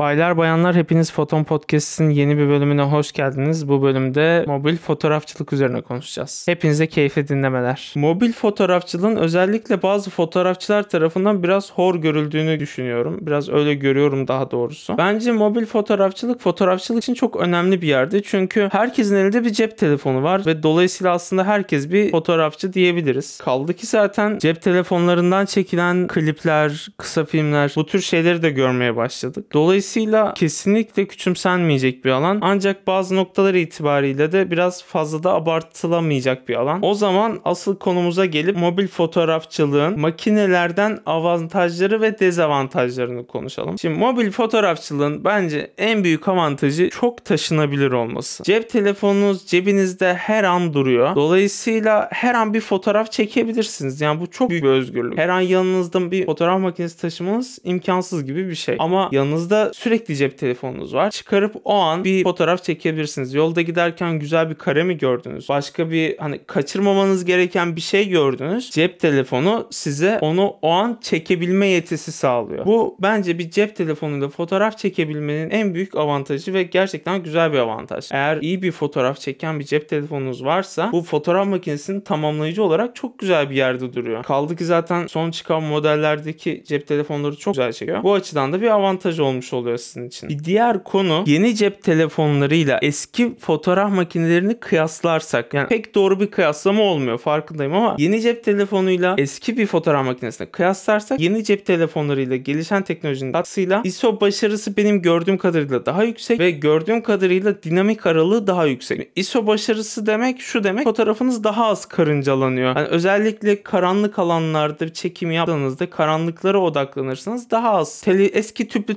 Baylar bayanlar hepiniz Foton Podcast'in yeni bir bölümüne hoş geldiniz. Bu bölümde mobil fotoğrafçılık üzerine konuşacağız. Hepinize keyifli dinlemeler. Mobil fotoğrafçılığın özellikle bazı fotoğrafçılar tarafından biraz hor görüldüğünü düşünüyorum. Biraz öyle görüyorum daha doğrusu. Bence mobil fotoğrafçılık fotoğrafçılık için çok önemli bir yerde. Çünkü herkesin elinde bir cep telefonu var ve dolayısıyla aslında herkes bir fotoğrafçı diyebiliriz. Kaldı ki zaten cep telefonlarından çekilen klipler, kısa filmler bu tür şeyleri de görmeye başladık. Dolayısıyla kesinlikle küçümsenmeyecek bir alan. Ancak bazı noktalar itibariyle de biraz fazla da abartılamayacak bir alan. O zaman asıl konumuza gelip mobil fotoğrafçılığın makinelerden avantajları ve dezavantajlarını konuşalım. Şimdi mobil fotoğrafçılığın bence en büyük avantajı çok taşınabilir olması. Cep telefonunuz cebinizde her an duruyor. Dolayısıyla her an bir fotoğraf çekebilirsiniz. Yani bu çok büyük bir özgürlük. Her an yanınızda bir fotoğraf makinesi taşımanız imkansız gibi bir şey. Ama yanınızda sürekli cep telefonunuz var. Çıkarıp o an bir fotoğraf çekebilirsiniz. Yolda giderken güzel bir kare mi gördünüz? Başka bir hani kaçırmamanız gereken bir şey gördünüz. Cep telefonu size onu o an çekebilme yetisi sağlıyor. Bu bence bir cep telefonuyla fotoğraf çekebilmenin en büyük avantajı ve gerçekten güzel bir avantaj. Eğer iyi bir fotoğraf çeken bir cep telefonunuz varsa bu fotoğraf makinesinin tamamlayıcı olarak çok güzel bir yerde duruyor. Kaldı ki zaten son çıkan modellerdeki cep telefonları çok güzel çekiyor. Bu açıdan da bir avantaj olmuş oluyor sizin için. Bir diğer konu yeni cep telefonlarıyla eski fotoğraf makinelerini kıyaslarsak yani pek doğru bir kıyaslama olmuyor farkındayım ama yeni cep telefonuyla eski bir fotoğraf makinesine kıyaslarsak yeni cep telefonlarıyla gelişen teknolojinin katkısıyla ISO başarısı benim gördüğüm kadarıyla daha yüksek ve gördüğüm kadarıyla dinamik aralığı daha yüksek. ISO başarısı demek şu demek fotoğrafınız daha az karıncalanıyor. Yani özellikle karanlık alanlarda çekim yaptığınızda karanlıklara odaklanırsanız daha az tele, eski tüplü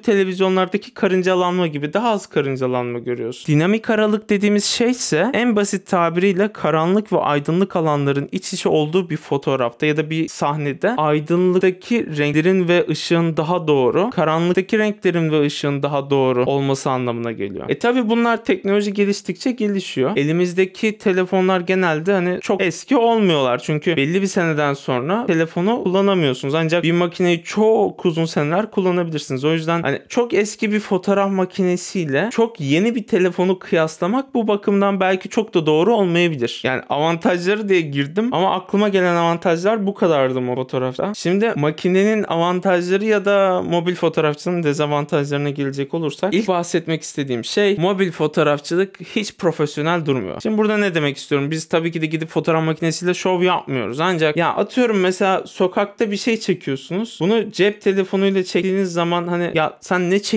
televizyonlardaki karıncalanma gibi daha az karıncalanma görüyorsunuz. Dinamik aralık dediğimiz şey ise en basit tabiriyle karanlık ve aydınlık alanların iç içe olduğu bir fotoğrafta ya da bir sahnede aydınlıktaki renklerin ve ışığın daha doğru, karanlıktaki renklerin ve ışığın daha doğru olması anlamına geliyor. E tabi bunlar teknoloji geliştikçe gelişiyor. Elimizdeki telefonlar genelde hani çok eski olmuyorlar. Çünkü belli bir seneden sonra telefonu kullanamıyorsunuz. Ancak bir makineyi çok uzun seneler kullanabilirsiniz. O yüzden hani çok eski bir fotoğraf makinesiyle çok yeni bir telefonu kıyaslamak bu bakımdan belki çok da doğru olmayabilir. Yani avantajları diye girdim ama aklıma gelen avantajlar bu kadardı o fotoğrafta. Şimdi makinenin avantajları ya da mobil fotoğrafçının dezavantajlarına gelecek olursak ilk bahsetmek istediğim şey mobil fotoğrafçılık hiç profesyonel durmuyor. Şimdi burada ne demek istiyorum? Biz tabii ki de gidip fotoğraf makinesiyle şov yapmıyoruz. Ancak ya atıyorum mesela sokakta bir şey çekiyorsunuz. Bunu cep telefonuyla çektiğiniz zaman hani ya sen ne çekiyorsun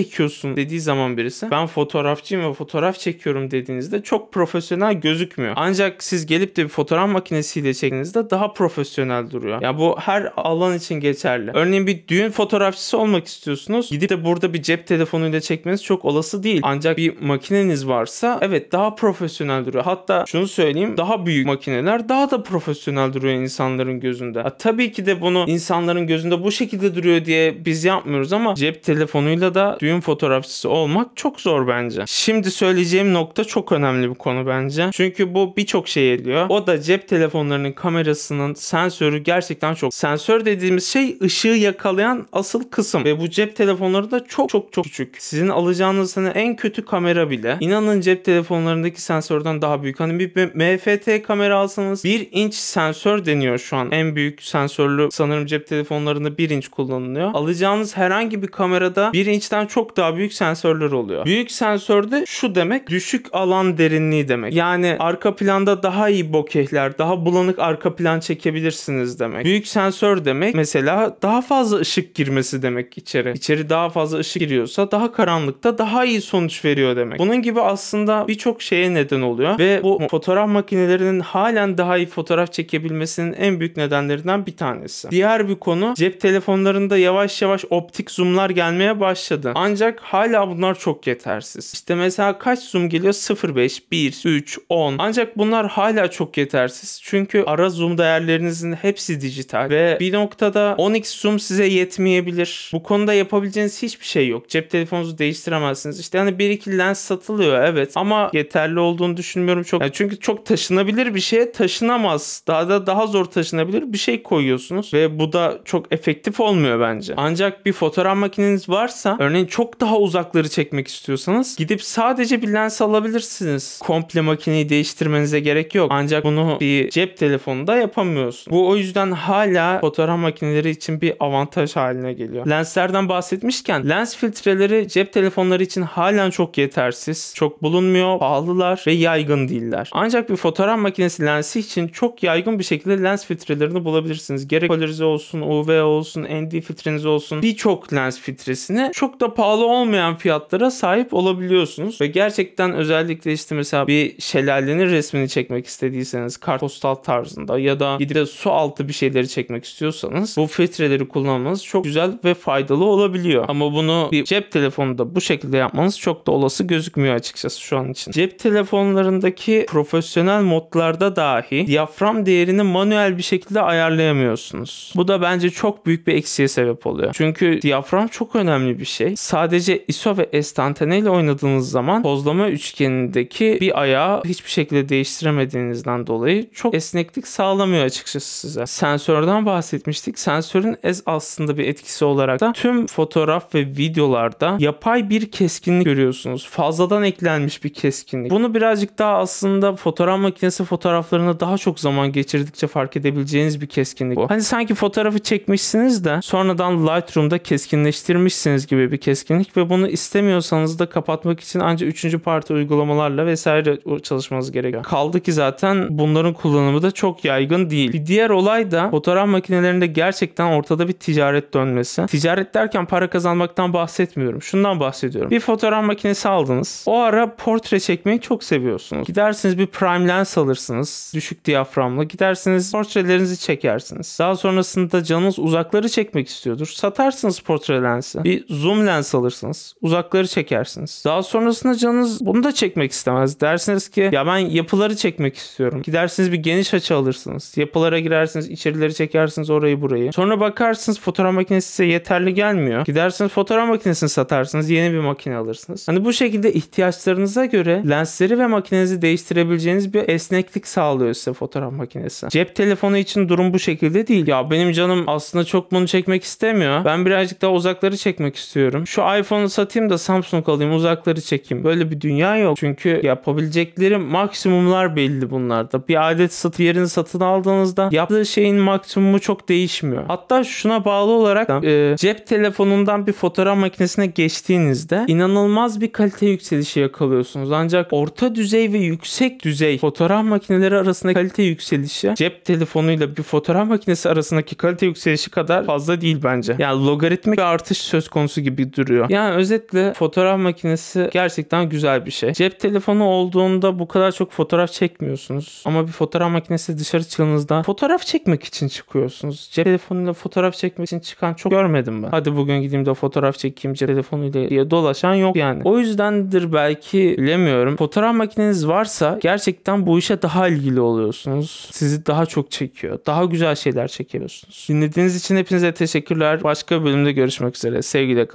dediği zaman birisi ben fotoğrafçıyım ve fotoğraf çekiyorum dediğinizde çok profesyonel gözükmüyor. Ancak siz gelip de bir fotoğraf makinesiyle çektiğinizde daha profesyonel duruyor. Ya bu her alan için geçerli. Örneğin bir düğün fotoğrafçısı olmak istiyorsunuz. Gidip de burada bir cep telefonuyla çekmeniz çok olası değil. Ancak bir makineniz varsa evet daha profesyonel duruyor. Hatta şunu söyleyeyim daha büyük makineler daha da profesyonel duruyor insanların gözünde. Ha, tabii ki de bunu insanların gözünde bu şekilde duruyor diye biz yapmıyoruz ama cep telefonuyla da düğün fotoğrafçısı olmak çok zor bence. Şimdi söyleyeceğim nokta çok önemli bir konu bence. Çünkü bu birçok şey ediyor. O da cep telefonlarının kamerasının sensörü gerçekten çok. Sensör dediğimiz şey ışığı yakalayan asıl kısım ve bu cep telefonları da çok çok çok küçük. Sizin alacağınız hani en kötü kamera bile inanın cep telefonlarındaki sensörden daha büyük. Hani bir MFT kamera alsanız 1 inç sensör deniyor şu an. En büyük sensörlü sanırım cep telefonlarında 1 inç kullanılıyor. Alacağınız herhangi bir kamerada 1 inçten çok daha büyük sensörler oluyor. Büyük sensörde şu demek düşük alan derinliği demek. Yani arka planda daha iyi bokehler, daha bulanık arka plan çekebilirsiniz demek. Büyük sensör demek mesela daha fazla ışık girmesi demek içeri. İçeri daha fazla ışık giriyorsa daha karanlıkta daha iyi sonuç veriyor demek. Bunun gibi aslında birçok şeye neden oluyor ve bu fotoğraf makinelerinin halen daha iyi fotoğraf çekebilmesinin en büyük nedenlerinden bir tanesi. Diğer bir konu cep telefonlarında yavaş yavaş optik zoomlar gelmeye başladı. Ancak hala bunlar çok yetersiz. İşte mesela kaç zoom geliyor? 0.5, 1, 3, 10. Ancak bunlar hala çok yetersiz. Çünkü ara zoom değerlerinizin hepsi dijital ve bir noktada 10x zoom size yetmeyebilir. Bu konuda yapabileceğiniz hiçbir şey yok. Cep telefonunuzu değiştiremezsiniz. İşte hani bir iki lens satılıyor evet ama yeterli olduğunu düşünmüyorum çok. Yani çünkü çok taşınabilir bir şeye taşınamaz. Daha da daha zor taşınabilir bir şey koyuyorsunuz ve bu da çok efektif olmuyor bence. Ancak bir fotoğraf makineniz varsa örneğin çok daha uzakları çekmek istiyorsanız gidip sadece bir lens alabilirsiniz. Komple makineyi değiştirmenize gerek yok. Ancak bunu bir cep telefonunda yapamıyorsun. Bu o yüzden hala fotoğraf makineleri için bir avantaj haline geliyor. Lenslerden bahsetmişken lens filtreleri cep telefonları için halen çok yetersiz. Çok bulunmuyor, pahalılar ve yaygın değiller. Ancak bir fotoğraf makinesi lensi için çok yaygın bir şekilde lens filtrelerini bulabilirsiniz. Gerek polarize olsun, UV olsun, ND filtreniz olsun birçok lens filtresini çok da pahalı olmayan fiyatlara sahip olabiliyorsunuz. Ve gerçekten özellikle işte mesela bir şelalenin resmini çekmek istediyseniz kartpostal tarzında ya da gidip su altı bir şeyleri çekmek istiyorsanız bu filtreleri kullanmanız çok güzel ve faydalı olabiliyor. Ama bunu bir cep telefonunda bu şekilde yapmanız çok da olası gözükmüyor açıkçası şu an için. Cep telefonlarındaki profesyonel modlarda dahi diyafram değerini manuel bir şekilde ayarlayamıyorsunuz. Bu da bence çok büyük bir eksiğe sebep oluyor. Çünkü diyafram çok önemli bir şey. Sadece ISO ve estantane ile oynadığınız zaman pozlama üçgenindeki bir ayağı hiçbir şekilde değiştiremediğinizden dolayı çok esneklik sağlamıyor açıkçası size. Sensörden bahsetmiştik. Sensörün ez aslında bir etkisi olarak da tüm fotoğraf ve videolarda yapay bir keskinlik görüyorsunuz. Fazladan eklenmiş bir keskinlik. Bunu birazcık daha aslında fotoğraf makinesi fotoğraflarına daha çok zaman geçirdikçe fark edebileceğiniz bir keskinlik bu. Hani sanki fotoğrafı çekmişsiniz de sonradan Lightroom'da keskinleştirmişsiniz gibi bir keskinlik ve bunu istemiyorsanız da kapatmak için ancak üçüncü parti uygulamalarla vesaire çalışmanız gerekiyor. Kaldı ki zaten bunların kullanımı da çok yaygın değil. Bir diğer olay da fotoğraf makinelerinde gerçekten ortada bir ticaret dönmesi. Ticaret derken para kazanmaktan bahsetmiyorum. Şundan bahsediyorum. Bir fotoğraf makinesi aldınız. O ara portre çekmeyi çok seviyorsunuz. Gidersiniz bir prime lens alırsınız. Düşük diyaframlı. Gidersiniz portrelerinizi çekersiniz. Daha sonrasında canınız uzakları çekmek istiyordur. Satarsınız portre lensi. Bir zoom lens alırsınız. Uzakları çekersiniz. Daha sonrasında canınız bunu da çekmek istemez. Dersiniz ki ya ben yapıları çekmek istiyorum. Gidersiniz bir geniş açı alırsınız. Yapılara girersiniz. içerileri çekersiniz orayı burayı. Sonra bakarsınız fotoğraf makinesi size yeterli gelmiyor. Gidersiniz fotoğraf makinesini satarsınız. Yeni bir makine alırsınız. Hani bu şekilde ihtiyaçlarınıza göre lensleri ve makinenizi değiştirebileceğiniz bir esneklik sağlıyor size fotoğraf makinesi. Cep telefonu için durum bu şekilde değil. Ya benim canım aslında çok bunu çekmek istemiyor. Ben birazcık daha uzakları çekmek istiyorum. Şu iPhone'u satayım da Samsung alayım uzakları çekeyim. Böyle bir dünya yok. Çünkü yapabilecekleri maksimumlar belli bunlarda. Bir alet satı yerini satın aldığınızda yaptığı şeyin maksimumu çok değişmiyor. Hatta şuna bağlı olarak da, e, cep telefonundan bir fotoğraf makinesine geçtiğinizde inanılmaz bir kalite yükselişi yakalıyorsunuz. Ancak orta düzey ve yüksek düzey fotoğraf makineleri arasındaki kalite yükselişi cep telefonuyla bir fotoğraf makinesi arasındaki kalite yükselişi kadar fazla değil bence. Yani logaritmik bir artış söz konusu gibi duruyor. Yani özetle fotoğraf makinesi gerçekten güzel bir şey. Cep telefonu olduğunda bu kadar çok fotoğraf çekmiyorsunuz. Ama bir fotoğraf makinesi dışarı çıktığınızda fotoğraf çekmek için çıkıyorsunuz. Cep telefonuyla fotoğraf çekmek için çıkan çok görmedim ben. Hadi bugün gideyim de fotoğraf çekeyim cep telefonuyla diye dolaşan yok yani. O yüzdendir belki bilemiyorum. Fotoğraf makineniz varsa gerçekten bu işe daha ilgili oluyorsunuz. Sizi daha çok çekiyor. Daha güzel şeyler çekiyorsunuz. Dinlediğiniz için hepinize teşekkürler. Başka bölümde görüşmek üzere. Sevgiyle kalın.